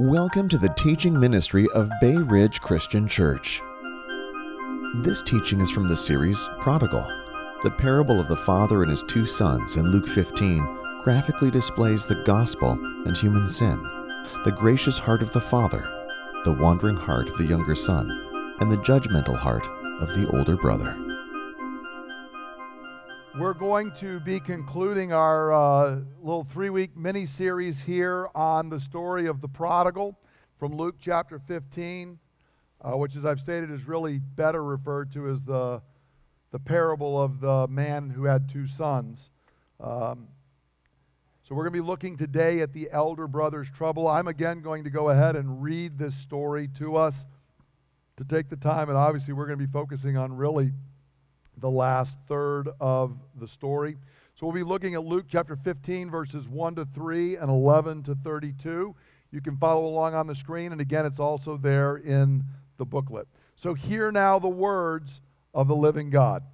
Welcome to the teaching ministry of Bay Ridge Christian Church. This teaching is from the series Prodigal. The parable of the father and his two sons in Luke 15 graphically displays the gospel and human sin, the gracious heart of the father, the wandering heart of the younger son, and the judgmental heart of the older brother. Going to be concluding our uh, little three week mini series here on the story of the prodigal from Luke chapter 15, uh, which, as I've stated, is really better referred to as the, the parable of the man who had two sons. Um, so, we're going to be looking today at the elder brother's trouble. I'm again going to go ahead and read this story to us to take the time, and obviously, we're going to be focusing on really the last third of the story. So we'll be looking at Luke chapter 15, verses 1 to 3 and 11 to 32. You can follow along on the screen, and again, it's also there in the booklet. So hear now the words of the living God.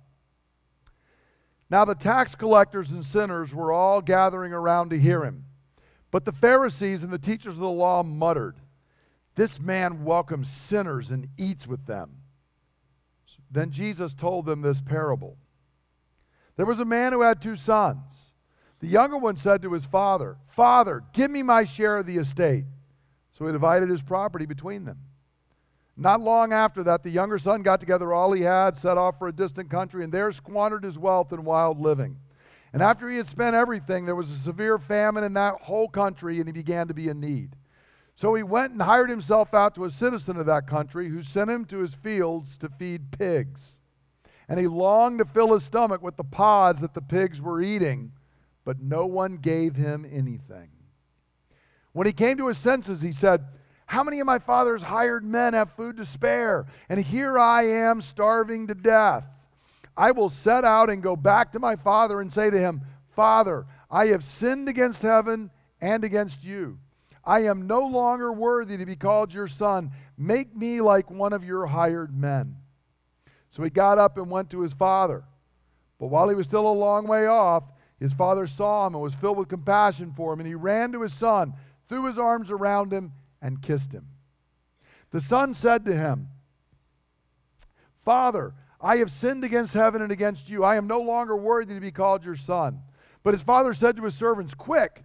Now the tax collectors and sinners were all gathering around to hear him. But the Pharisees and the teachers of the law muttered, This man welcomes sinners and eats with them. Then Jesus told them this parable. There was a man who had two sons. The younger one said to his father, Father, give me my share of the estate. So he divided his property between them. Not long after that, the younger son got together all he had, set off for a distant country, and there squandered his wealth in wild living. And after he had spent everything, there was a severe famine in that whole country, and he began to be in need. So he went and hired himself out to a citizen of that country who sent him to his fields to feed pigs. And he longed to fill his stomach with the pods that the pigs were eating, but no one gave him anything. When he came to his senses, he said, How many of my father's hired men have food to spare? And here I am starving to death. I will set out and go back to my father and say to him, Father, I have sinned against heaven and against you. I am no longer worthy to be called your son. Make me like one of your hired men. So he got up and went to his father. But while he was still a long way off, his father saw him and was filled with compassion for him, and he ran to his son, threw his arms around him, and kissed him. The son said to him, Father, I have sinned against heaven and against you. I am no longer worthy to be called your son. But his father said to his servants, Quick,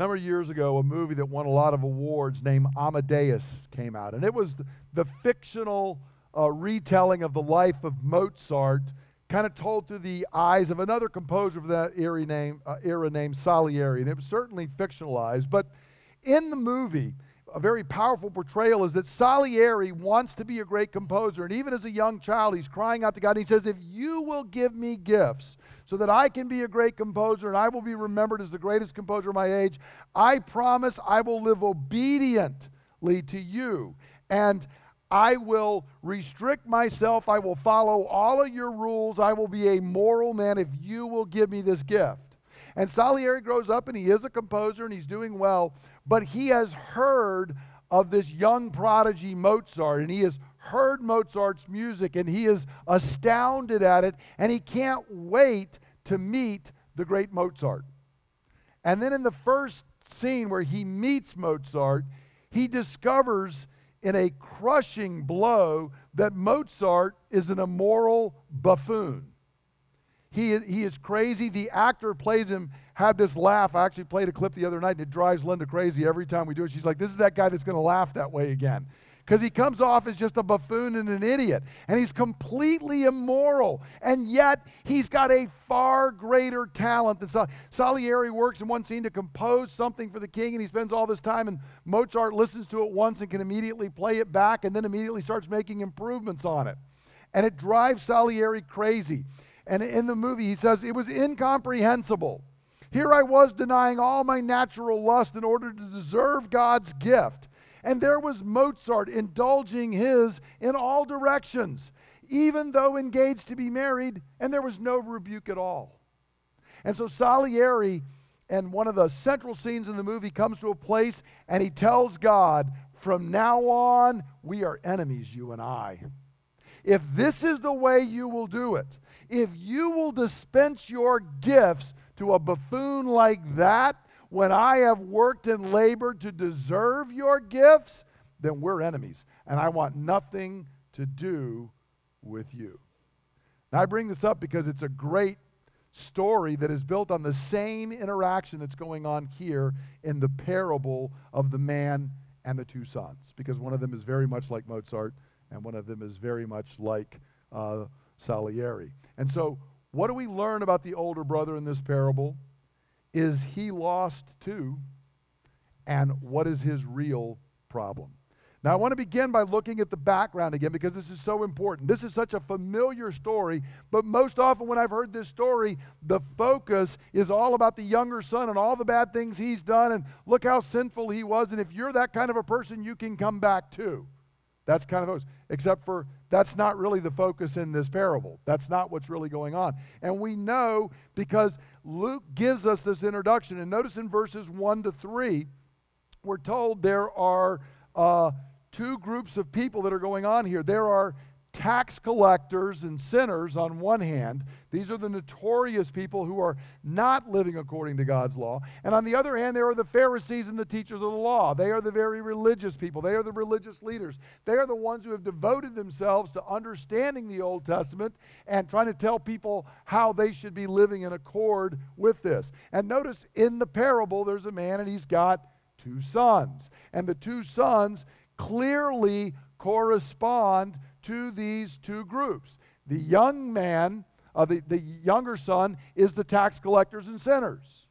number of years ago, a movie that won a lot of awards named Amadeus came out. And it was the, the fictional uh, retelling of the life of Mozart, kind of told through the eyes of another composer of that era, name, uh, era named Salieri. And it was certainly fictionalized. But in the movie, a very powerful portrayal is that Salieri wants to be a great composer. And even as a young child, he's crying out to God. And he says, If you will give me gifts so that I can be a great composer and I will be remembered as the greatest composer of my age, I promise I will live obediently to you. And I will restrict myself. I will follow all of your rules. I will be a moral man if you will give me this gift. And Salieri grows up and he is a composer and he's doing well, but he has heard of this young prodigy Mozart and he has heard Mozart's music and he is astounded at it and he can't wait to meet the great Mozart. And then in the first scene where he meets Mozart, he discovers in a crushing blow that Mozart is an immoral buffoon. He, he is crazy. The actor plays him, had this laugh. I actually played a clip the other night, and it drives Linda crazy every time we do it. She's like, This is that guy that's going to laugh that way again because he comes off as just a buffoon and an idiot. And he's completely immoral. And yet, he's got a far greater talent than Sal- Salieri works in one scene to compose something for the king, and he spends all this time, and Mozart listens to it once and can immediately play it back and then immediately starts making improvements on it. And it drives Salieri crazy. And in the movie, he says, It was incomprehensible. Here I was denying all my natural lust in order to deserve God's gift. And there was Mozart indulging his in all directions, even though engaged to be married, and there was no rebuke at all. And so Salieri, and one of the central scenes in the movie, comes to a place and he tells God, From now on, we are enemies, you and I. If this is the way you will do it, if you will dispense your gifts to a buffoon like that, when I have worked and labored to deserve your gifts, then we're enemies. And I want nothing to do with you. Now, I bring this up because it's a great story that is built on the same interaction that's going on here in the parable of the man and the two sons, because one of them is very much like Mozart and one of them is very much like uh, Salieri. And so, what do we learn about the older brother in this parable? Is he lost too? And what is his real problem? Now, I want to begin by looking at the background again because this is so important. This is such a familiar story, but most often when I've heard this story, the focus is all about the younger son and all the bad things he's done and look how sinful he was. And if you're that kind of a person, you can come back too. That's kind of except for that's not really the focus in this parable. That's not what's really going on. And we know because Luke gives us this introduction. And notice in verses 1 to 3, we're told there are uh, two groups of people that are going on here. There are tax collectors and sinners on one hand. These are the notorious people who are not living according to God's law. And on the other hand, there are the Pharisees and the teachers of the law. They are the very religious people, they are the religious leaders. They are the ones who have devoted themselves to understanding the Old Testament and trying to tell people how they should be living in accord with this. And notice in the parable, there's a man and he's got two sons. And the two sons clearly correspond to these two groups. The young man, uh, the, the younger son, is the tax collectors and sinners.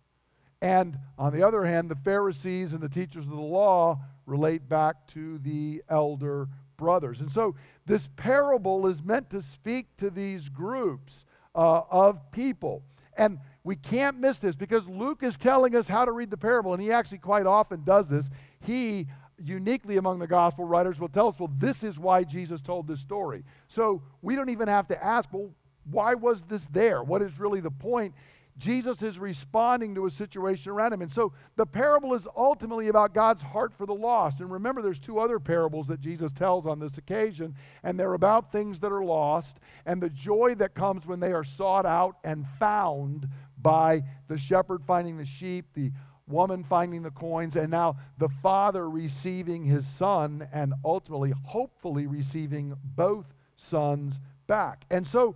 And on the other hand, the Pharisees and the teachers of the law relate back to the elder brothers. And so this parable is meant to speak to these groups uh, of people. And we can't miss this because Luke is telling us how to read the parable, and he actually quite often does this. He uniquely among the gospel writers will tell us, well, this is why Jesus told this story. So we don't even have to ask, well, why was this there? What is really the point? Jesus is responding to a situation around him. And so the parable is ultimately about God's heart for the lost. And remember, there's two other parables that Jesus tells on this occasion, and they're about things that are lost and the joy that comes when they are sought out and found by the shepherd finding the sheep, the woman finding the coins, and now the father receiving his son and ultimately, hopefully, receiving both sons back. And so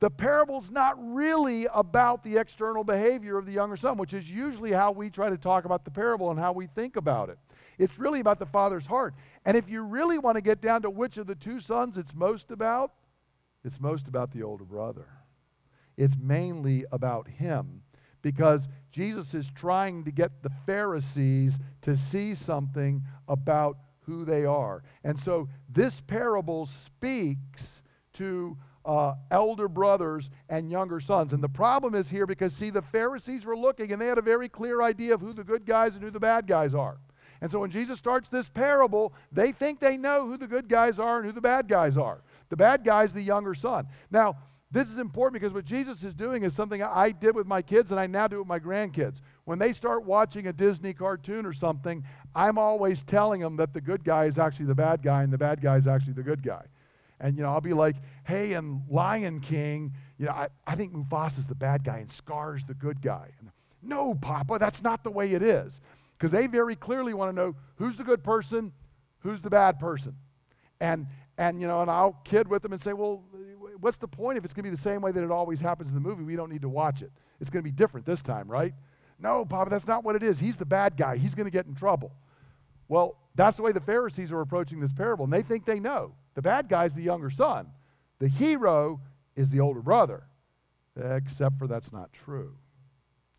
the parable's not really about the external behavior of the younger son, which is usually how we try to talk about the parable and how we think about it. It's really about the father's heart. And if you really want to get down to which of the two sons it's most about, it's most about the older brother. It's mainly about him because Jesus is trying to get the Pharisees to see something about who they are. And so this parable speaks to uh, elder brothers and younger sons. And the problem is here because, see, the Pharisees were looking and they had a very clear idea of who the good guys and who the bad guys are. And so when Jesus starts this parable, they think they know who the good guys are and who the bad guys are. The bad guy's the younger son. Now, this is important because what Jesus is doing is something I did with my kids and I now do with my grandkids. When they start watching a Disney cartoon or something, I'm always telling them that the good guy is actually the bad guy and the bad guy is actually the good guy. And, you know, I'll be like, hey, in Lion King, you know, I, I think Mufasa's the bad guy and Scar's the good guy. And, no, Papa, that's not the way it is. Because they very clearly want to know who's the good person, who's the bad person. And, and, you know, and I'll kid with them and say, well, what's the point if it's going to be the same way that it always happens in the movie? We don't need to watch it. It's going to be different this time, right? No, Papa, that's not what it is. He's the bad guy. He's going to get in trouble. Well, that's the way the Pharisees are approaching this parable, and they think they know. The bad guy's the younger son, the hero is the older brother, except for that's not true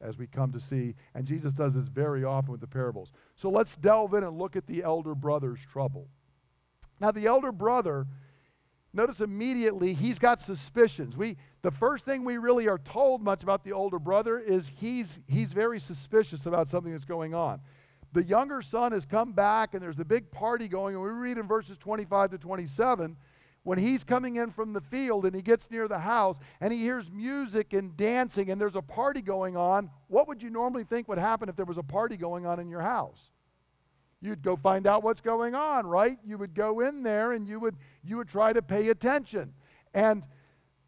as we come to see. And Jesus does this very often with the parables. So let's delve in and look at the elder brother's trouble. Now, the elder brother, notice immediately he's got suspicions. We, the first thing we really are told much about the older brother is he's, he's very suspicious about something that's going on. The younger son has come back, and there's a big party going, and we read in verses 25 to 27 when he's coming in from the field and he gets near the house and he hears music and dancing and there's a party going on, what would you normally think would happen if there was a party going on in your house? You'd go find out what's going on, right? You would go in there and you would you would try to pay attention. And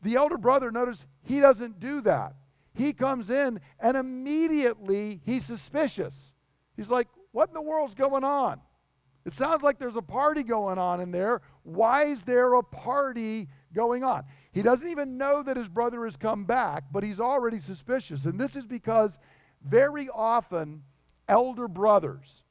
the elder brother notice he doesn't do that. He comes in and immediately he's suspicious. He's like, "What in the world's going on?" It sounds like there's a party going on in there. Why is there a party going on? He doesn't even know that his brother has come back, but he's already suspicious. And this is because very often elder brothers,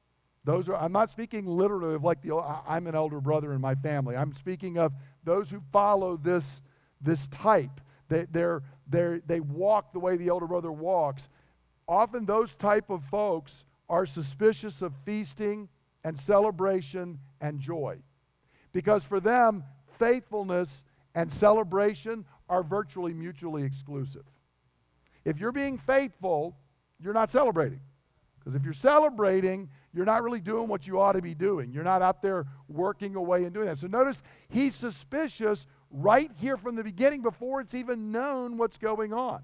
those are, I'm not speaking literally of like the, oh, I'm an elder brother in my family. I'm speaking of those who follow this, this type. They, they're, they're, they walk the way the elder brother walks. Often those type of folks are suspicious of feasting and celebration and joy. Because for them, faithfulness and celebration are virtually mutually exclusive. If you're being faithful, you're not celebrating. Because if you're celebrating, you're not really doing what you ought to be doing. You're not out there working away and doing that. So notice he's suspicious right here from the beginning before it's even known what's going on.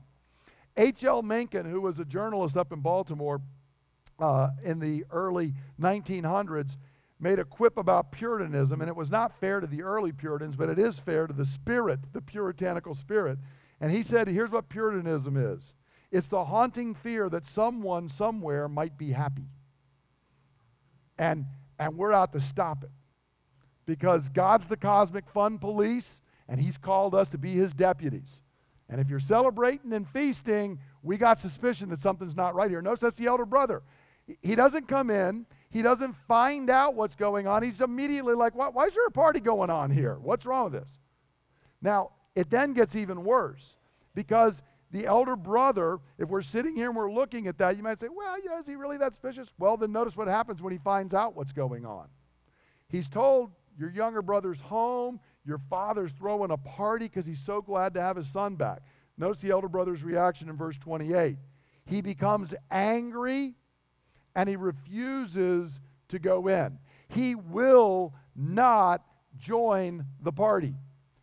H.L. Mencken, who was a journalist up in Baltimore, uh, in the early 1900s made a quip about Puritanism, and it was not fair to the early Puritans, but it is fair to the spirit, the puritanical spirit. And he said, Here's what Puritanism is it's the haunting fear that someone somewhere might be happy. And, and we're out to stop it. Because God's the cosmic fun police, and He's called us to be His deputies. And if you're celebrating and feasting, we got suspicion that something's not right here. Notice that's the elder brother. He doesn't come in, he doesn't find out what's going on. He's immediately like, why, why is there a party going on here? What's wrong with this? Now, it then gets even worse because the elder brother, if we're sitting here and we're looking at that, you might say, well, you know, is he really that suspicious? Well, then notice what happens when he finds out what's going on. He's told your younger brother's home, your father's throwing a party because he's so glad to have his son back. Notice the elder brother's reaction in verse 28. He becomes angry and he refuses to go in. He will not join the party.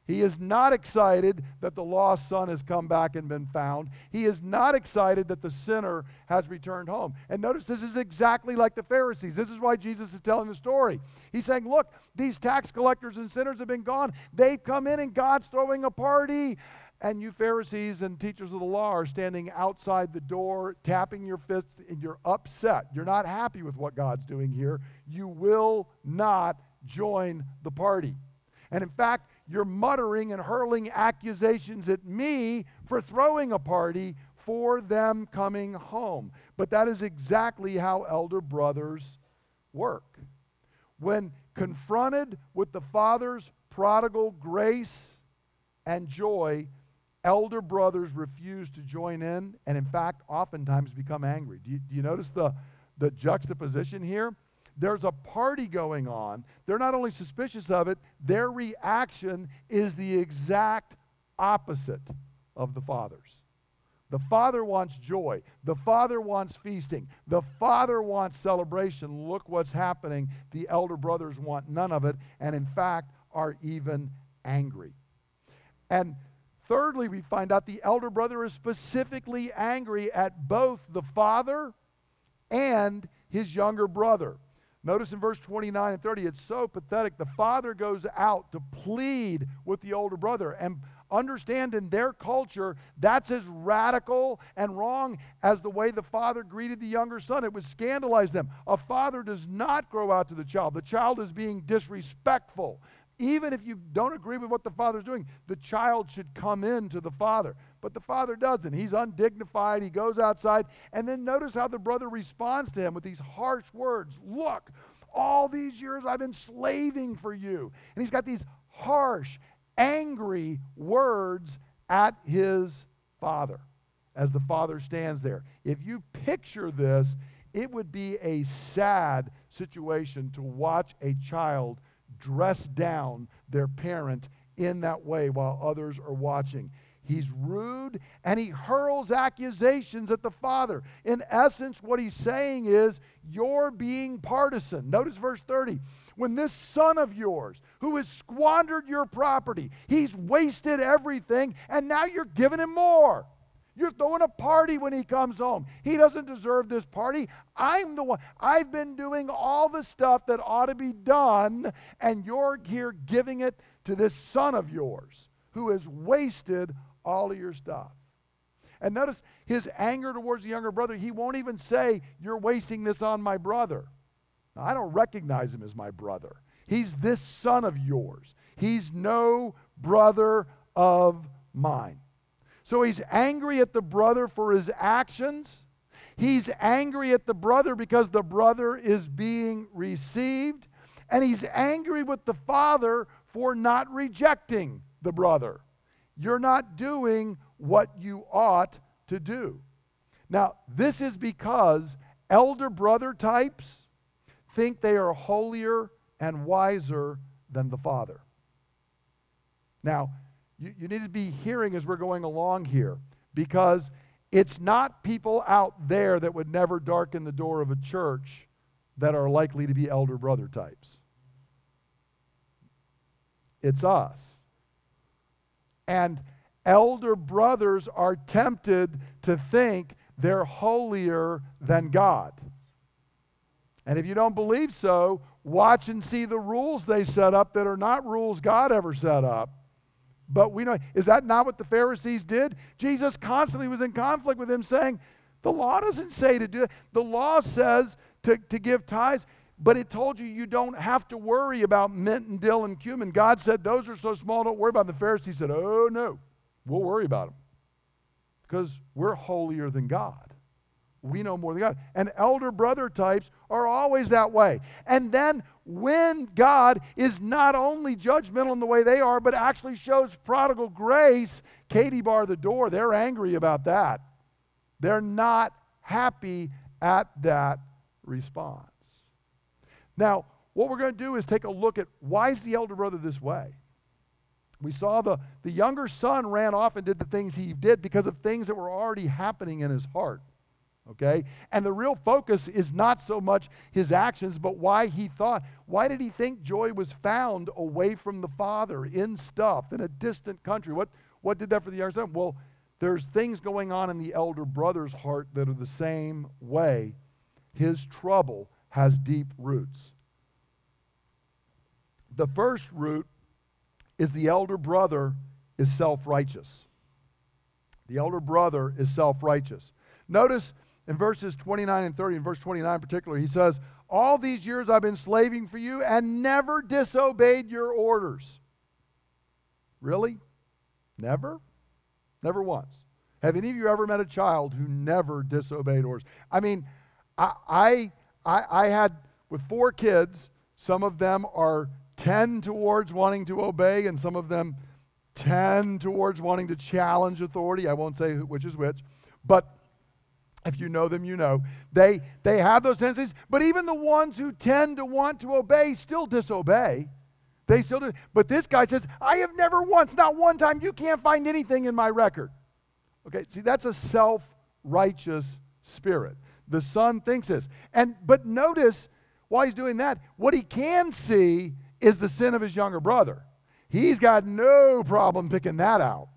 He is not excited that the lost son has come back and been found. He is not excited that the sinner has returned home. And notice this is exactly like the Pharisees. This is why Jesus is telling the story. He's saying, Look, these tax collectors and sinners have been gone. They've come in and God's throwing a party. And you Pharisees and teachers of the law are standing outside the door, tapping your fists, and you're upset. You're not happy with what God's doing here. You will not join the party. And in fact, you're muttering and hurling accusations at me for throwing a party for them coming home. But that is exactly how elder brothers work. When confronted with the Father's prodigal grace and joy, elder brothers refuse to join in and, in fact, oftentimes become angry. Do you, do you notice the, the juxtaposition here? There's a party going on. They're not only suspicious of it, their reaction is the exact opposite of the Father's. The Father wants joy. The Father wants feasting. The Father wants celebration. Look what's happening. The elder brothers want none of it, and in fact, are even angry. And Thirdly, we find out the elder brother is specifically angry at both the father and his younger brother. Notice in verse 29 and 30, it's so pathetic. The father goes out to plead with the older brother. And understand in their culture, that's as radical and wrong as the way the father greeted the younger son. It would scandalize them. A father does not grow out to the child, the child is being disrespectful. Even if you don't agree with what the father's doing, the child should come in to the father. But the father doesn't. He's undignified. He goes outside. And then notice how the brother responds to him with these harsh words Look, all these years I've been slaving for you. And he's got these harsh, angry words at his father as the father stands there. If you picture this, it would be a sad situation to watch a child dress down their parent in that way while others are watching. He's rude and he hurls accusations at the father. In essence, what he's saying is, You're being partisan. Notice verse 30. When this son of yours, who has squandered your property, he's wasted everything, and now you're giving him more. You're throwing a party when he comes home. He doesn't deserve this party. I'm the one. I've been doing all the stuff that ought to be done, and you're here giving it to this son of yours who has wasted all of your stuff. And notice his anger towards the younger brother. He won't even say, You're wasting this on my brother. Now, I don't recognize him as my brother. He's this son of yours. He's no brother of mine. So he's angry at the brother for his actions. He's angry at the brother because the brother is being received. And he's angry with the father for not rejecting the brother. You're not doing what you ought to do. Now, this is because elder brother types think they are holier and wiser than the father. Now, you, you need to be hearing as we're going along here because it's not people out there that would never darken the door of a church that are likely to be elder brother types. It's us. And elder brothers are tempted to think they're holier than God. And if you don't believe so, watch and see the rules they set up that are not rules God ever set up. But we know, is that not what the Pharisees did? Jesus constantly was in conflict with them, saying, The law doesn't say to do it. The law says to, to give tithes, but it told you you don't have to worry about mint and dill and cumin. God said, Those are so small, don't worry about them. The Pharisees said, Oh, no, we'll worry about them because we're holier than God we know more than God. And elder brother types are always that way. And then when God is not only judgmental in the way they are, but actually shows prodigal grace, Katie bar the door, they're angry about that. They're not happy at that response. Now, what we're going to do is take a look at why is the elder brother this way? We saw the, the younger son ran off and did the things he did because of things that were already happening in his heart okay? And the real focus is not so much his actions, but why he thought. Why did he think joy was found away from the Father, in stuff, in a distant country? What, what did that for the younger son? Well, there's things going on in the elder brother's heart that are the same way. His trouble has deep roots. The first root is the elder brother is self righteous. The elder brother is self righteous. Notice in verses 29 and 30, in verse 29 in particular, he says, All these years I've been slaving for you and never disobeyed your orders. Really? Never? Never once. Have any of you ever met a child who never disobeyed orders? I mean, I, I, I, had, with four kids, some of them are 10 towards wanting to obey, and some of them 10 towards wanting to challenge authority. I won't say which is which. But if you know them, you know. They, they have those tendencies, but even the ones who tend to want to obey still disobey. They still do. But this guy says, I have never once, not one time, you can't find anything in my record. Okay, see, that's a self righteous spirit. The son thinks this. And but notice while he's doing that, what he can see is the sin of his younger brother. He's got no problem picking that out.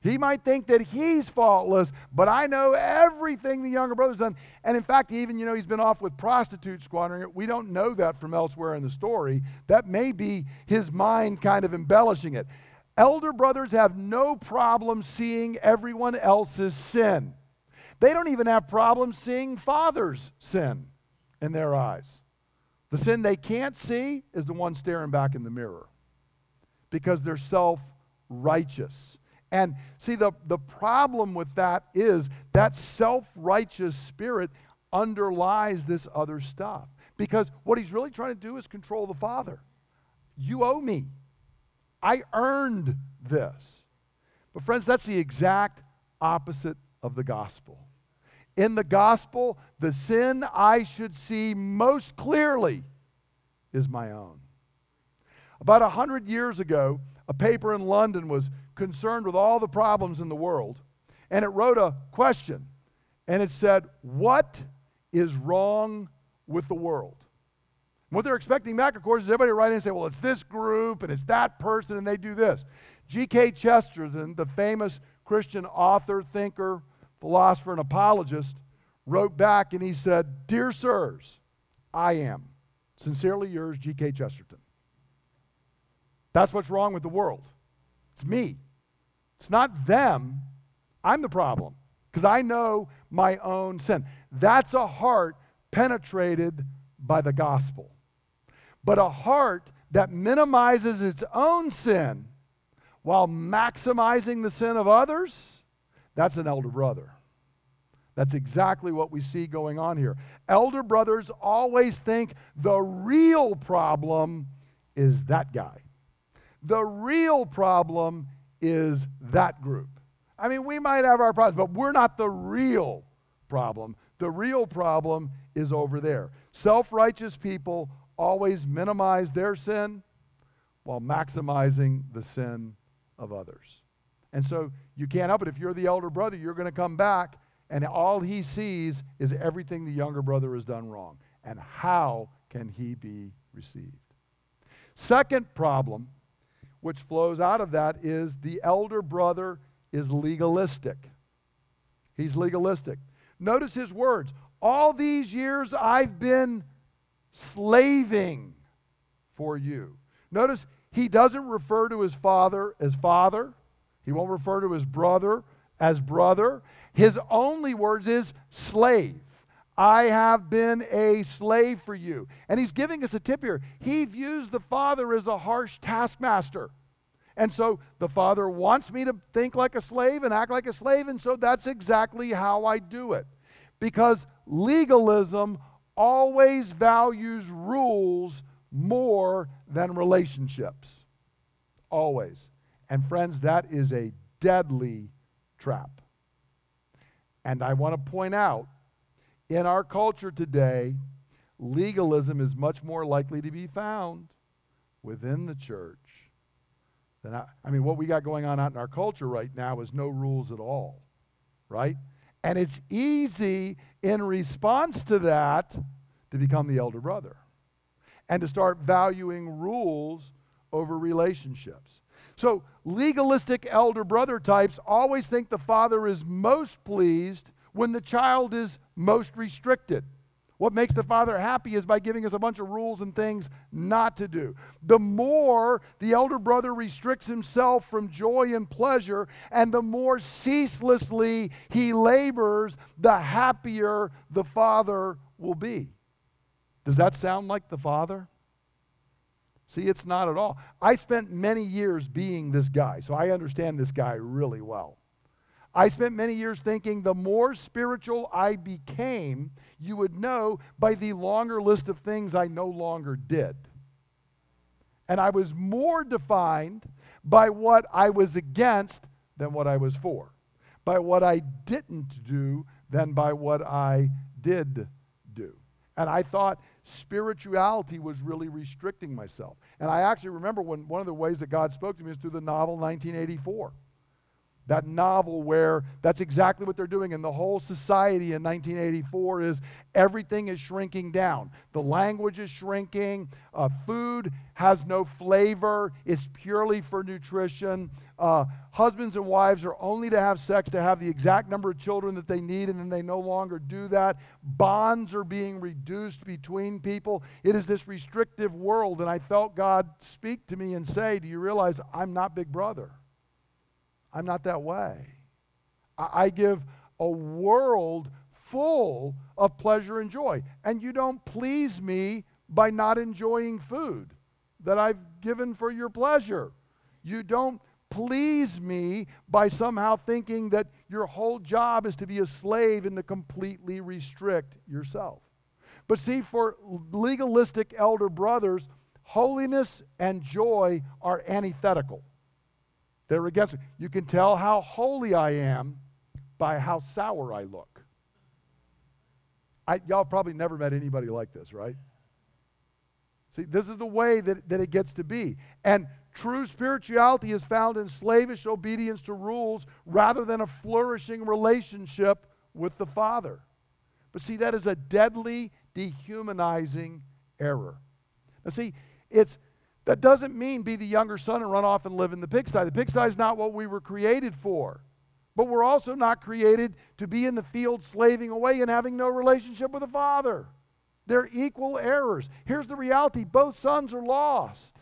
He might think that he's faultless, but I know everything the younger brother's done. And in fact, even, you know, he's been off with prostitutes squandering it. We don't know that from elsewhere in the story. That may be his mind kind of embellishing it. Elder brothers have no problem seeing everyone else's sin. They don't even have problems seeing fathers' sin in their eyes. The sin they can't see is the one staring back in the mirror because they're self righteous. And see, the, the problem with that is that self righteous spirit underlies this other stuff. Because what he's really trying to do is control the Father. You owe me. I earned this. But, friends, that's the exact opposite of the gospel. In the gospel, the sin I should see most clearly is my own. About a hundred years ago, a paper in London was concerned with all the problems in the world, and it wrote a question, and it said, What is wrong with the world? what they're expecting back, of course, is everybody to write in and say, Well, it's this group, and it's that person, and they do this. G.K. Chesterton, the famous Christian author, thinker, philosopher, and apologist, wrote back and he said, Dear sirs, I am. Sincerely yours, G.K. Chesterton. That's what's wrong with the world. It's me. It's not them. I'm the problem because I know my own sin. That's a heart penetrated by the gospel. But a heart that minimizes its own sin while maximizing the sin of others, that's an elder brother. That's exactly what we see going on here. Elder brothers always think the real problem is that guy. The real problem is that group. I mean, we might have our problems, but we're not the real problem. The real problem is over there. Self righteous people always minimize their sin while maximizing the sin of others. And so you can't help it. If you're the elder brother, you're going to come back, and all he sees is everything the younger brother has done wrong. And how can he be received? Second problem which flows out of that is the elder brother is legalistic. He's legalistic. Notice his words. All these years I've been slaving for you. Notice he doesn't refer to his father as father. He won't refer to his brother as brother. His only words is slave. I have been a slave for you. And he's giving us a tip here. He views the Father as a harsh taskmaster. And so the Father wants me to think like a slave and act like a slave, and so that's exactly how I do it. Because legalism always values rules more than relationships. Always. And friends, that is a deadly trap. And I want to point out in our culture today, legalism is much more likely to be found within the church than I, I mean, what we got going on out in our culture right now is no rules at all, right? And it's easy in response to that to become the elder brother and to start valuing rules over relationships. So, legalistic elder brother types always think the father is most pleased when the child is most restricted. What makes the Father happy is by giving us a bunch of rules and things not to do. The more the elder brother restricts himself from joy and pleasure, and the more ceaselessly he labors, the happier the Father will be. Does that sound like the Father? See, it's not at all. I spent many years being this guy, so I understand this guy really well. I spent many years thinking the more spiritual I became, you would know by the longer list of things I no longer did. And I was more defined by what I was against than what I was for, by what I didn't do than by what I did do. And I thought spirituality was really restricting myself. And I actually remember when one of the ways that God spoke to me is through the novel 1984 that novel where that's exactly what they're doing. And the whole society in 1984 is everything is shrinking down. The language is shrinking. Uh, food has no flavor, it's purely for nutrition. Uh, husbands and wives are only to have sex to have the exact number of children that they need, and then they no longer do that. Bonds are being reduced between people. It is this restrictive world, and I felt God speak to me and say, Do you realize I'm not Big Brother? I'm not that way. I, give a world full of pleasure and joy, and you don't please me by not enjoying food that I've given for your pleasure. You don't please me by somehow thinking that your whole job is to be a slave and to completely restrict yourself. But see, for legalistic elder brothers, holiness and joy are antithetical. They're against it. You can tell how holy I am by how sour I look. I, y'all probably never met anybody like this, right? See, this is the way that, that it gets to be. And True spirituality is found in slavish obedience to rules rather than a flourishing relationship with the Father. But see, that is a deadly, dehumanizing error. Now, see, it's that doesn't mean be the younger son and run off and live in the pigsty. The pigsty is not what we were created for. But we're also not created to be in the field slaving away and having no relationship with the Father. They're equal errors. Here's the reality both sons are lost.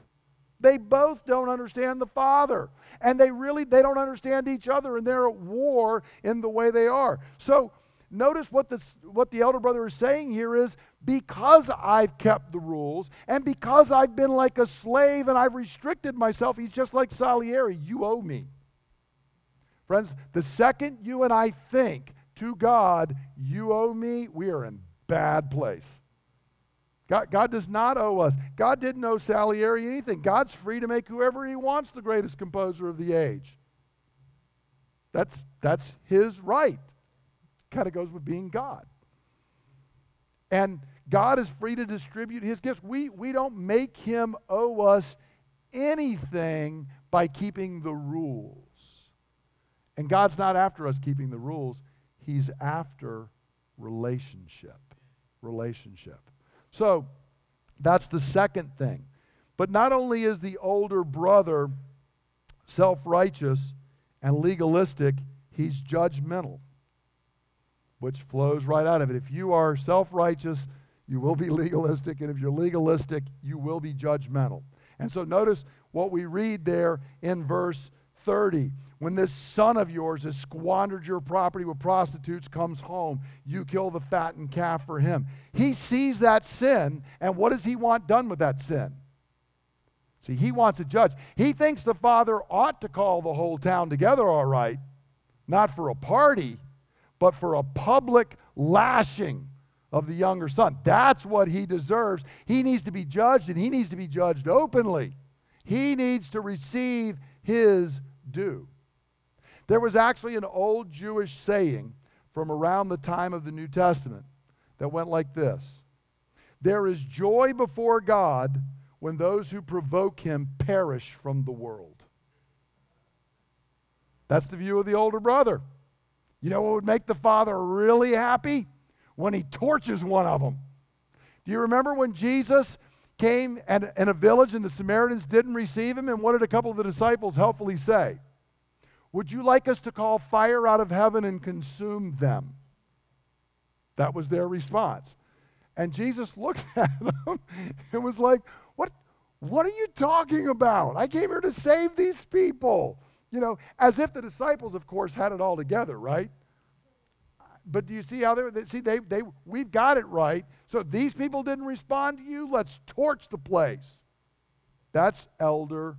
They both don't understand the Father. And they really they don't understand each other and they're at war in the way they are. So notice what the, what the elder brother is saying here is because I've kept the rules and because I've been like a slave and I've restricted myself, he's just like Salieri, you owe me. Friends, the second you and I think to God, you owe me, we are in bad place. God, God does not owe us. God didn't owe Salieri anything. God's free to make whoever he wants the greatest composer of the age. That's, that's his right. Kind of goes with being God. And God is free to distribute his gifts. We, we don't make him owe us anything by keeping the rules. And God's not after us keeping the rules, he's after relationship. Relationship. So that's the second thing. But not only is the older brother self righteous and legalistic, he's judgmental, which flows right out of it. If you are self righteous, you will be legalistic, and if you're legalistic, you will be judgmental. And so notice what we read there in verse 30 when this son of yours has squandered your property with prostitutes comes home you kill the fattened calf for him. He sees that sin and what does he want done with that sin? See he wants a judge. He thinks the father ought to call the whole town together all right. Not for a party but for a public lashing of the younger son that's what he deserves he needs to be judged and he needs to be judged openly he needs to receive his due there was actually an old Jewish saying from around the time of the New Testament that went like this There is joy before God when those who provoke him perish from the world. That's the view of the older brother. You know what would make the father really happy? When he torches one of them. Do you remember when Jesus came and, in a village and the Samaritans didn't receive him? And what did a couple of the disciples helpfully say? Would you like us to call fire out of heaven and consume them? That was their response. And Jesus looked at them and was like, What, what are you talking about? I came here to save these people. You know, as if the disciples, of course, had it all together, right? But do you see how they see they they we've got it right. So these people didn't respond to you. Let's torch the place. That's elder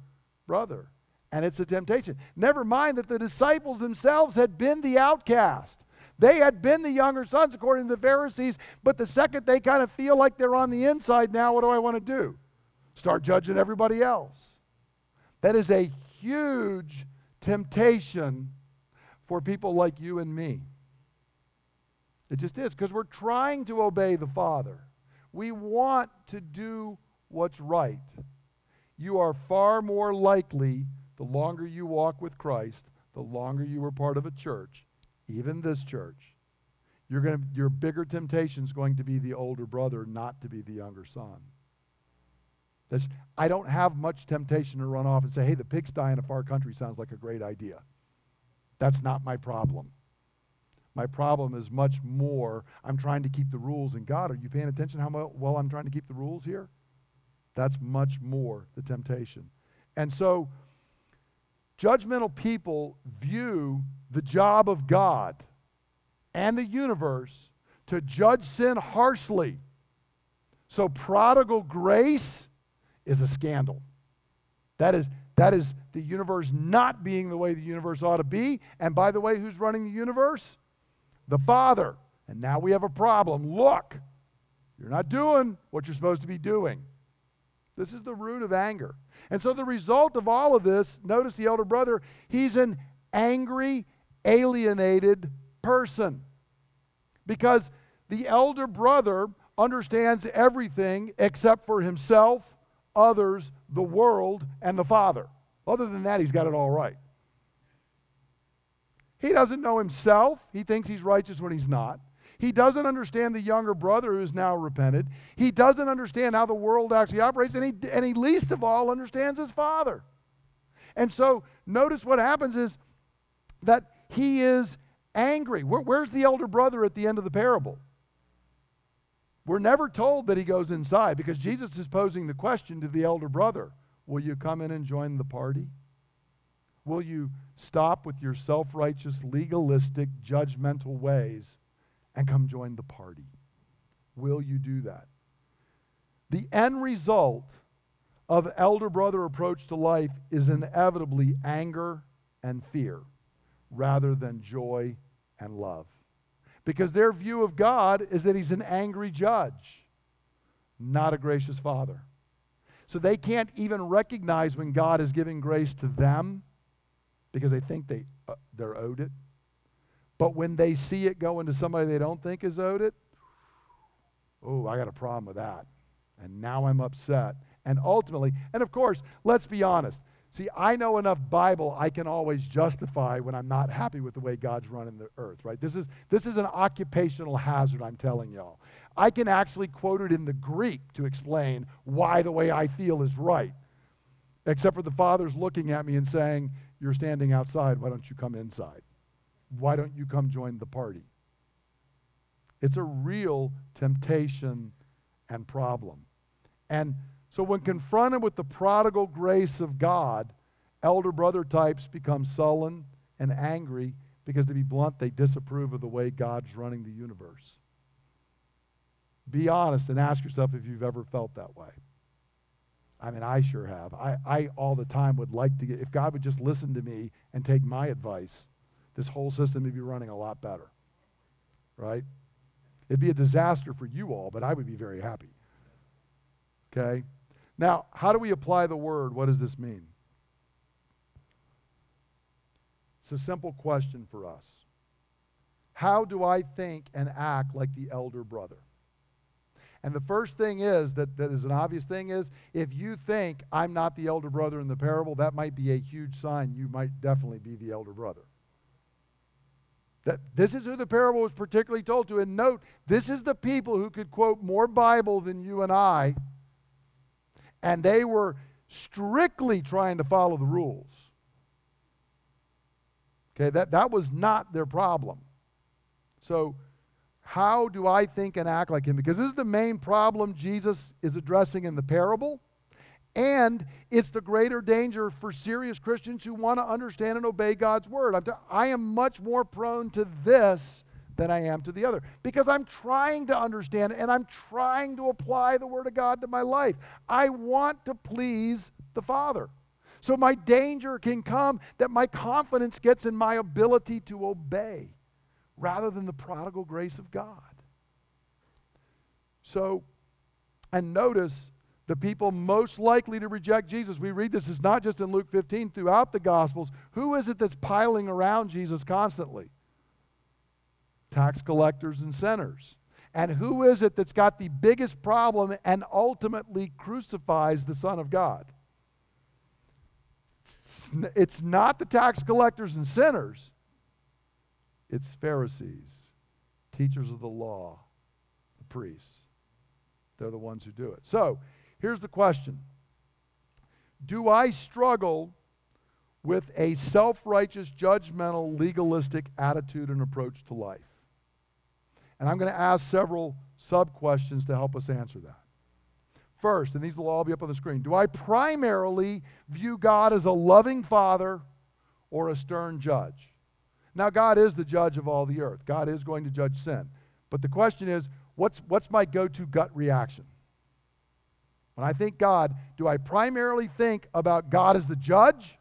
brother and it's a temptation. Never mind that the disciples themselves had been the outcast. They had been the younger sons, according to the Pharisees, but the second they kind of feel like they're on the inside now, what do I want to do? Start judging everybody else. That is a huge temptation for people like you and me. It just is, because we're trying to obey the Father. We want to do what's right. You are far more likely the longer you walk with Christ, the longer you were part of a church, even this church, you're going to, your bigger temptation is going to be the older brother, not to be the younger son. That's, I don't have much temptation to run off and say, hey, the pigsty in a far country sounds like a great idea. That's not my problem. My problem is much more, I'm trying to keep the rules. And God, are you paying attention how well I'm trying to keep the rules here? That's much more the temptation. And so, judgmental people view the job of God and the universe to judge sin harshly. So, prodigal grace is a scandal. That is, that is the universe not being the way the universe ought to be. And by the way, who's running the universe? The Father. And now we have a problem. Look, you're not doing what you're supposed to be doing. This is the root of anger. And so the result of all of this, notice the elder brother, he's an angry, alienated person. Because the elder brother understands everything except for himself, others, the world, and the Father. Other than that, he's got it all right. He doesn't know himself. He thinks he's righteous when he's not. He doesn't understand the younger brother who is now repented. He doesn't understand how the world actually operates, and he, and he least of all understands his father. And so notice what happens is that he is angry. Where, where's the elder brother at the end of the parable? We're never told that he goes inside because Jesus is posing the question to the elder brother Will you come in and join the party? Will you stop with your self righteous, legalistic, judgmental ways and come join the party? Will you do that? The end result of elder brother approach to life is inevitably anger and fear rather than joy and love. Because their view of God is that he's an angry judge, not a gracious father. So they can't even recognize when God is giving grace to them because they think they, uh, they're owed it. But when they see it going to somebody they don't think is owed it, oh, I got a problem with that. And now I'm upset. And ultimately, and of course, let's be honest. See, I know enough Bible I can always justify when I'm not happy with the way God's running the earth, right? This is, this is an occupational hazard, I'm telling y'all. I can actually quote it in the Greek to explain why the way I feel is right. Except for the Father's looking at me and saying, You're standing outside, why don't you come inside? Why don't you come join the party? It's a real temptation and problem. And so, when confronted with the prodigal grace of God, elder brother types become sullen and angry because, to be blunt, they disapprove of the way God's running the universe. Be honest and ask yourself if you've ever felt that way. I mean, I sure have. I, I all the time would like to get, if God would just listen to me and take my advice, this whole system would be running a lot better. Right? It'd be a disaster for you all, but I would be very happy. Okay? Now, how do we apply the word? What does this mean? It's a simple question for us. How do I think and act like the elder brother? And the first thing is that, that is an obvious thing is if you think I'm not the elder brother in the parable, that might be a huge sign you might definitely be the elder brother. That this is who the parable was particularly told to. And note, this is the people who could quote more Bible than you and I, and they were strictly trying to follow the rules. Okay, that, that was not their problem. So, how do I think and act like him? Because this is the main problem Jesus is addressing in the parable. And it's the greater danger for serious Christians who want to understand and obey God's word. I'm t- I am much more prone to this than I am to the other because I'm trying to understand and I'm trying to apply the word of God to my life. I want to please the Father. So my danger can come that my confidence gets in my ability to obey rather than the prodigal grace of God. So, and notice the people most likely to reject Jesus. We read this is not just in Luke 15, throughout the Gospels. Who is it that's piling around Jesus constantly? Tax collectors and sinners. And who is it that's got the biggest problem and ultimately crucifies the Son of God? It's, not the tax collectors and sinners, it's Pharisees, teachers of the law, the priests. They're the ones who do it. So here's the question Do I struggle with a self righteous, judgmental, legalistic attitude and approach to life? And I'm going to ask several sub questions to help us answer that. First, and these will all be up on the screen do I primarily view God as a loving father or a stern judge? Now, God is the judge of all the earth, God is going to judge sin. But the question is, what's, what's my go to gut reaction? When I think God, do I primarily think about God as the judge,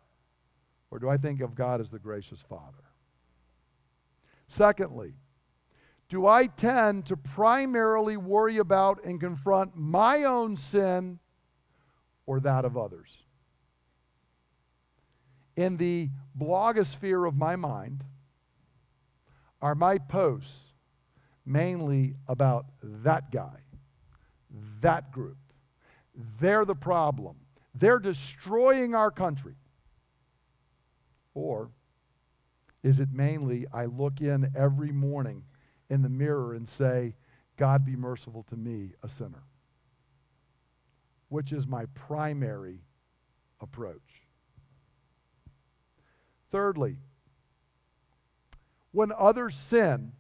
or do I think of God as the gracious Father? Secondly, do I tend to primarily worry about and confront my own sin or that of others? In the blogosphere of my mind, are my posts mainly about that guy, that group? They're the problem. They're destroying our country. Or is it mainly I look in every morning in the mirror and say, God be merciful to me, a sinner? Which is my primary approach. Thirdly, when others sin,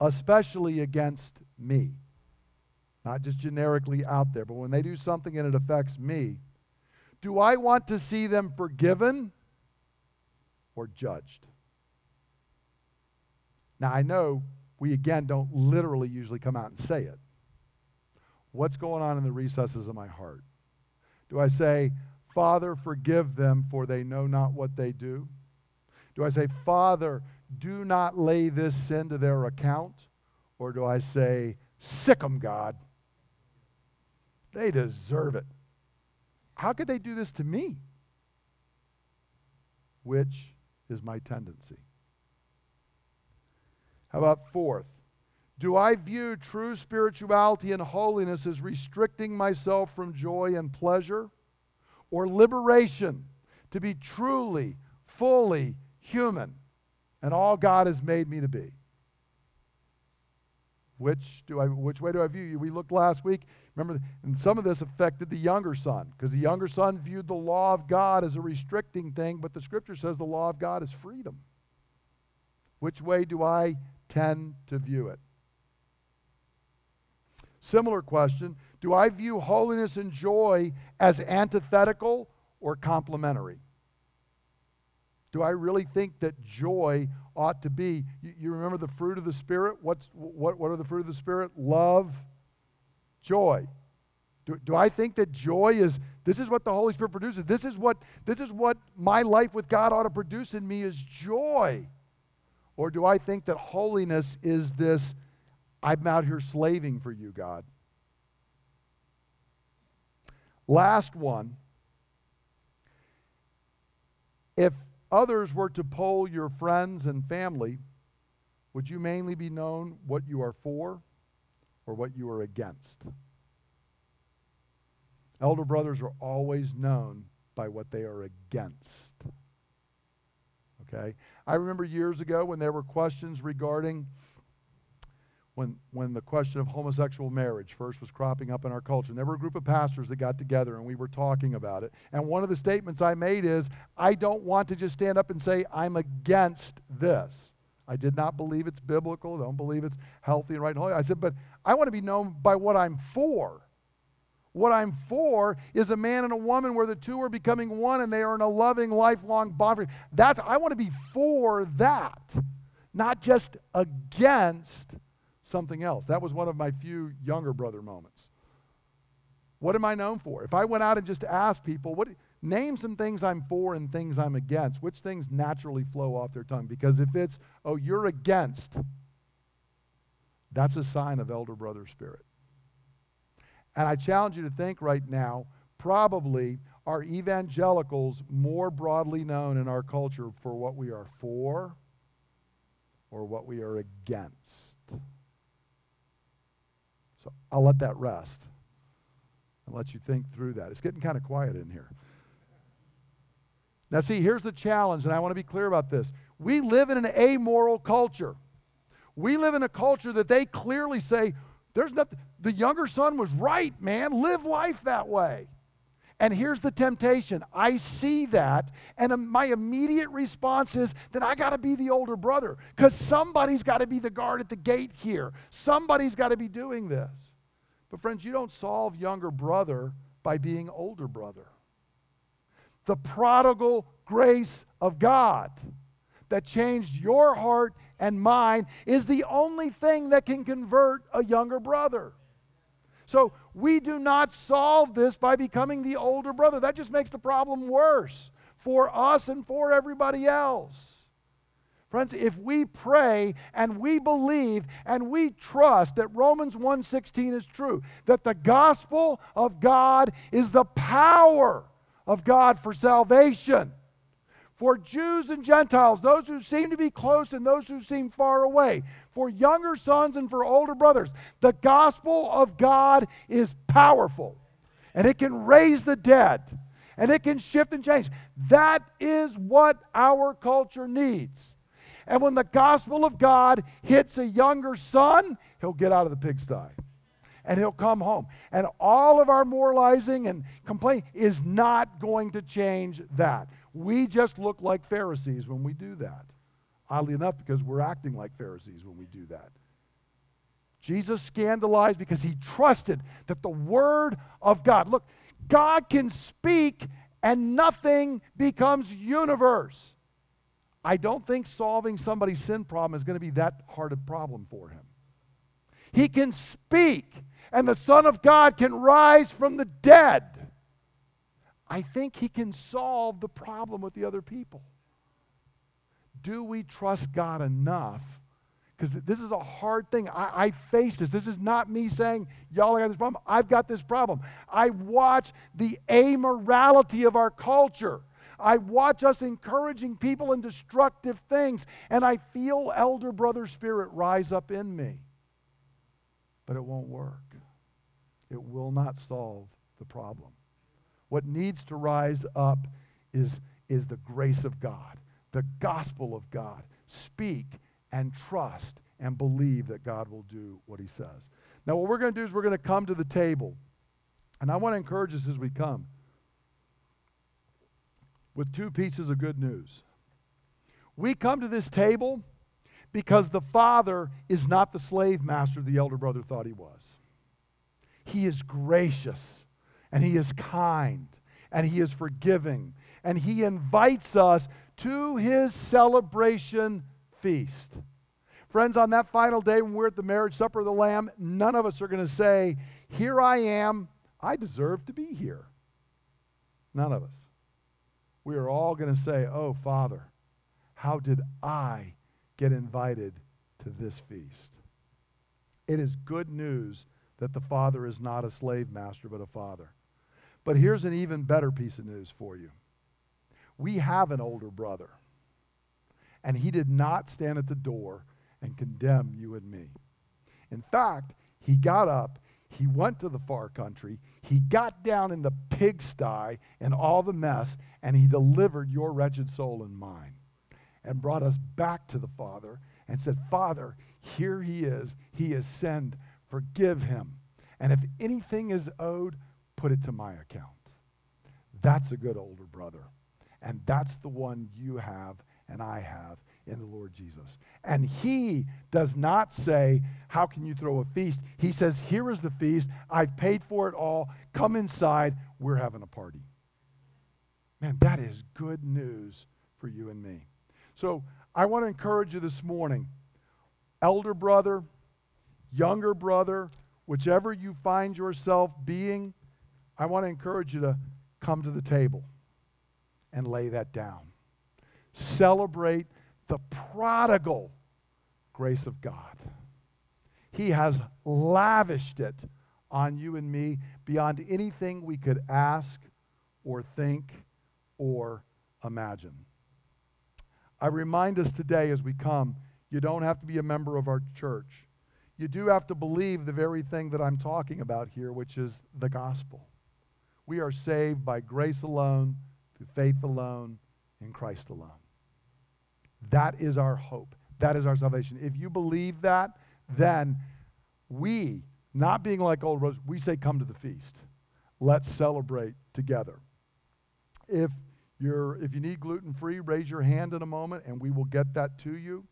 especially against me, not just generically out there, but when they do something and it affects me, do I want to see them forgiven or judged? Now, I know we again don't literally usually come out and say it. What's going on in the recesses of my heart? Do I say, Father, forgive them, for they know not what they do? Do I say, Father, do not lay this sin to their account? Or do I say, Sic them, God? They deserve it. How could they do this to me? Which is my tendency. How about fourth? Do I view true spirituality and holiness as restricting myself from joy and pleasure or liberation to be truly, fully human and all God has made me to be? Which, do I, which way do I view you? We looked last week. Remember, and some of this affected the younger son because the younger son viewed the law of God as a restricting thing, but the scripture says the law of God is freedom. Which way do I tend to view it? Similar question Do I view holiness and joy as antithetical or complementary? Do I really think that joy ought to be? You, you, remember the fruit of the Spirit? What's, what, what are the fruit of the Spirit? Love, joy. Do, do I think that joy is this is what the Holy Spirit produces? This is what this is what my life with God ought to produce in me is joy. Or do I think that holiness is this I'm out here slaving for you, God? Last one. If others were to poll your friends and family, would you mainly be known what you are for or what you are against? Elder brothers are always known by what they are against. Okay? I remember years ago when there were questions regarding when, when the question of homosexual marriage first was cropping up in our culture. And there were a group of pastors that got together and we were talking about it. And one of the statements I made is I don't want to just stand up and say, I'm against this. I did not believe it's biblical, don't believe it's healthy and right and holy. I said, but I want to be known by what I'm for. What I'm for is a man and a woman where the two are becoming one and they are in a loving, lifelong bond. That's I want to be for that, not just against something else. That was one of my few younger brother moments. What am I known for? If I went out and just asked people, what name some things I'm for and things I'm against, which things naturally flow off their tongue? Because if it's, oh, you're against, that's a sign of elder brother spirit. And I challenge you to think right now, probably are evangelicals more broadly known in our culture for what we are for or what we are against? So I'll let that rest and let you think through that. It's getting kind of quiet in here. Now, see, here's the challenge, and I want to be clear about this. We live in an amoral culture. We live in a culture that they clearly say, there's nothing, the younger son was right, man. Live life that way. And here's the temptation I see that, and my immediate response is that I got to be the older brother because somebody's got to be the guard at the gate here. Somebody's got to be doing this. But, friends, you don't solve younger brother by being older brother. The prodigal grace of God that changed your heart and mine is the only thing that can convert a younger brother. So we do not solve this by becoming the older brother. That just makes the problem worse for us and for everybody else. Friends, if we pray and we believe and we trust that Romans 1:16 is true, that the gospel of God is the power of God for salvation, for Jews and Gentiles, those who seem to be close and those who seem far away, for younger sons and for older brothers. The gospel of God is powerful and it can raise the dead and it can shift and change. That is what our culture needs. And when the gospel of God hits a younger son, he'll get out of the pigsty and he'll come home. And all of our moralizing and complaining is not going to change that. We just look like Pharisees when we do that. Oddly enough, because we're acting like Pharisees when we do that. Jesus scandalized because he trusted that the Word of God, look, God can speak and nothing becomes universe. I don't think solving somebody's sin problem is going to be that hard a problem for him. He can speak, and the Son of God can rise from the dead. I think he can solve the problem with the other people. Do we trust God enough? Because this is a hard thing. I, I face this. This is not me saying, y'all got this problem. I've got this problem. I watch the amorality of our culture. I watch us encouraging people in destructive things, and I feel elder brother spirit rise up in me. But it won't work. It will not solve the problem. What needs to rise up is, is the grace of God, the gospel of God. Speak and trust and believe that God will do what he says. Now, what we're going to do is we're going to come to the table. And I want to encourage us as we come with two pieces of good news. We come to this table because the father is not the slave master the elder brother thought he was. He is gracious and He is kind and He is forgiving and He invites us to His celebration feast. Friends, on that final day when we're at the marriage supper of the Lamb, none of us are going to say, Here I am, I deserve to be here. None of us. We are all going to say, Oh, Father, how did I get invited to this feast? It is good news that the Father is not a slave master, but a Father. But here's an even better piece of news for you. We have an older brother, and he did not stand at the door and condemn you and me. In fact, he got up, he went to the far country, he got down in the pigsty and all the mess, and he delivered your wretched soul and mine and brought us back to the Father and said, Father, here he is. He is sinned. Forgive him. And if anything is owed, put it to my account. That's a good older brother. And that's the one you have and I have in the Lord Jesus. And he does not say, How can you throw a feast? He says, Here is the feast. I've paid for it all. Come inside. We're having a party. Man, that is good news for you and me. So I want to encourage you this morning, elder brother, younger brother, whichever you find yourself being, I want to encourage you to come to the table and lay that down. Celebrate the prodigal grace of God. He has lavished it on you and me beyond anything we could ask or think or imagine. I remind us today as we come, you don't have to be a member of our church. You do have to believe the very thing that I'm talking about here, which is the gospel. We are saved by grace alone, through faith alone, in Christ alone. That is our hope. That is our salvation. If you believe that, then we, not being like old rose, we say, come to the feast. Let's celebrate together. If you're if you need gluten free, raise your hand in a moment and we will get that to you.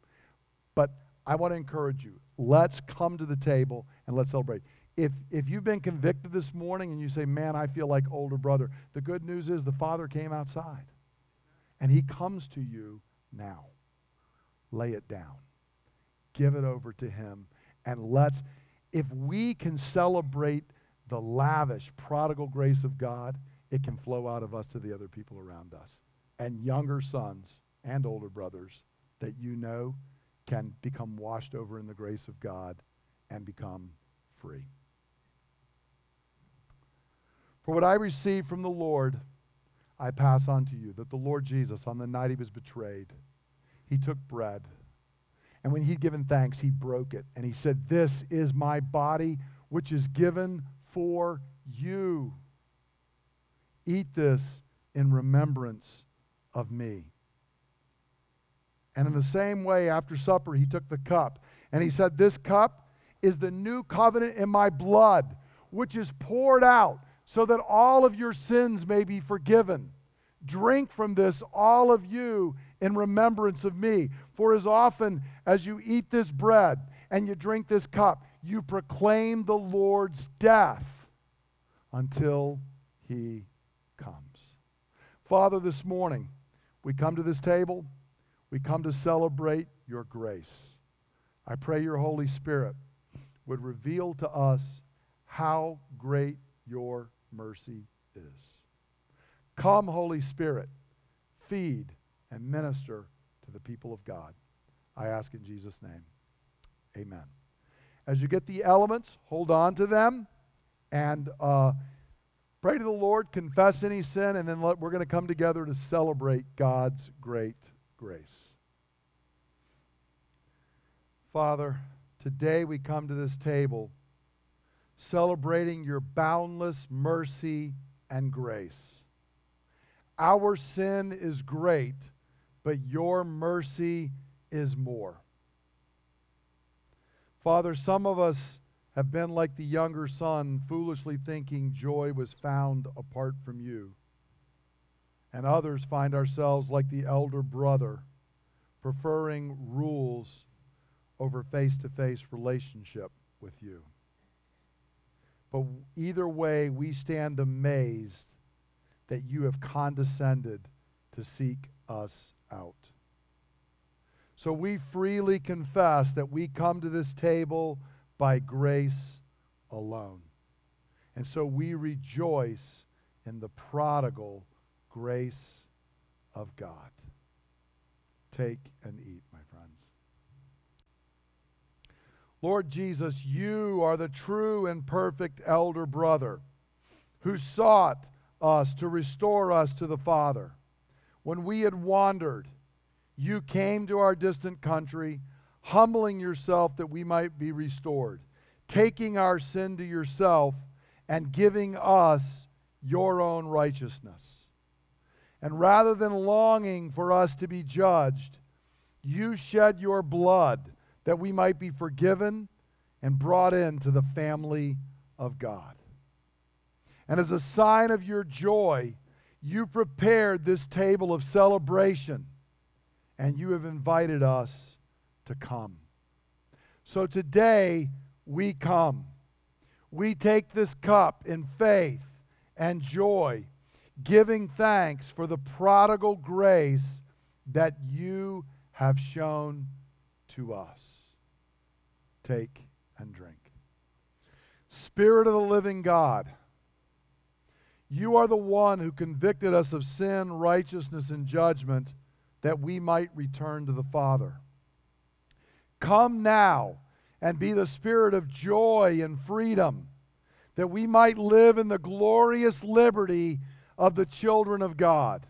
But I want to encourage you. Let's come to the table and let's celebrate. If, if you've been convicted this morning and you say, Man, I feel like older brother, the good news is the Father came outside and he comes to you now. Lay it down, give it over to him, and let's, if we can celebrate the lavish, prodigal grace of God, it can flow out of us to the other people around us. And younger sons and older brothers that you know can become washed over in the grace of God and become free. For what I received from the Lord, I pass on to you that the Lord Jesus, on the night he was betrayed, he took bread. And when he'd given thanks, he broke it. And he said, This is my body, which is given for you. Eat this in remembrance of me. And in the same way, after supper, he took the cup and he said, This cup is the new covenant in my blood, which is poured out so that all of your sins may be forgiven. Drink from this, all of you, in remembrance of me. For as often as you eat this bread and you drink this cup, you proclaim the Lord's death until he comes. Father, this morning, we come to this table, we come to celebrate your grace. I pray your Holy Spirit would reveal to us how great your mercy is. Come, Holy Spirit, feed and minister to the people of God. I ask in Jesus' name. Amen. As you get the elements, hold on to them and uh, pray to the Lord, confess any sin, and then let, we're going to come together to celebrate God's great grace. Father, today we come to this table celebrating your boundless mercy and grace. Our sin is great, but your mercy is more. Father, some of us have been like the younger son, foolishly thinking joy was found apart from you. And others find ourselves like the elder brother, preferring rules over face to face relationship with you. But either way, we stand amazed that you have condescended to seek us out. So we freely confess that we come to this table by grace alone. And so we rejoice in the prodigal grace of God. Take and eat, my friends. Lord Jesus, you are the true and perfect elder brother who sought us to restore us to the Father. When we had wandered, you came to our distant country, humbling yourself that we might be restored, taking our sin to yourself and giving us your own righteousness. And rather than longing for us to be judged, you shed your blood that we might be forgiven and brought into the family of God. And as a sign of your joy, you prepared this table of celebration and you have invited us to come. So today we come. We take this cup in faith and joy, giving thanks for the prodigal grace that you have shown to us. Take and drink. Spirit of the living God, you are the one who convicted us of sin, righteousness, and judgment that we might return to the Father. Come now and be the spirit of joy and freedom, that we might live in the glorious liberty of the children of God.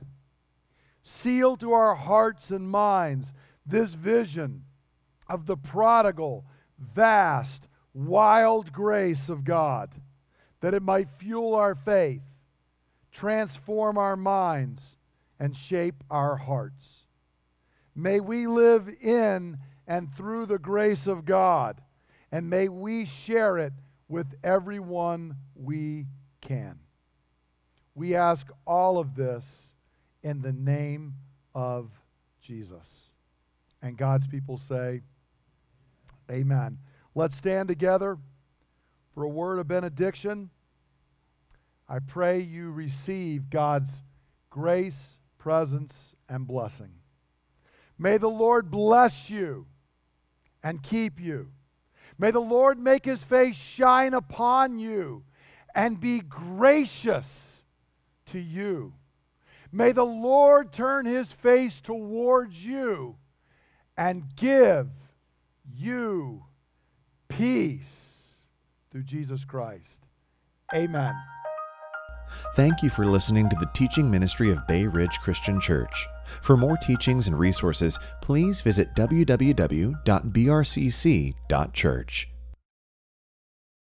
Seal to our hearts and minds this vision of the prodigal, vast, wild grace of God, that it might fuel our faith, transform our minds, and shape our hearts. May we live in and through the grace of God, and may we share it with everyone we can. We ask all of this in the name of Jesus. And God's people say, Amen. Let's stand together for a word of benediction. I pray you receive God's grace, presence, and blessing. May the Lord bless you and keep you. May the Lord make his face shine upon you and be gracious to you. May the Lord turn his face towards you and give you peace through Jesus Christ. Amen. Thank you for listening to the teaching ministry of Bay Ridge Christian Church. For more teachings and resources, please visit www.brcc.church.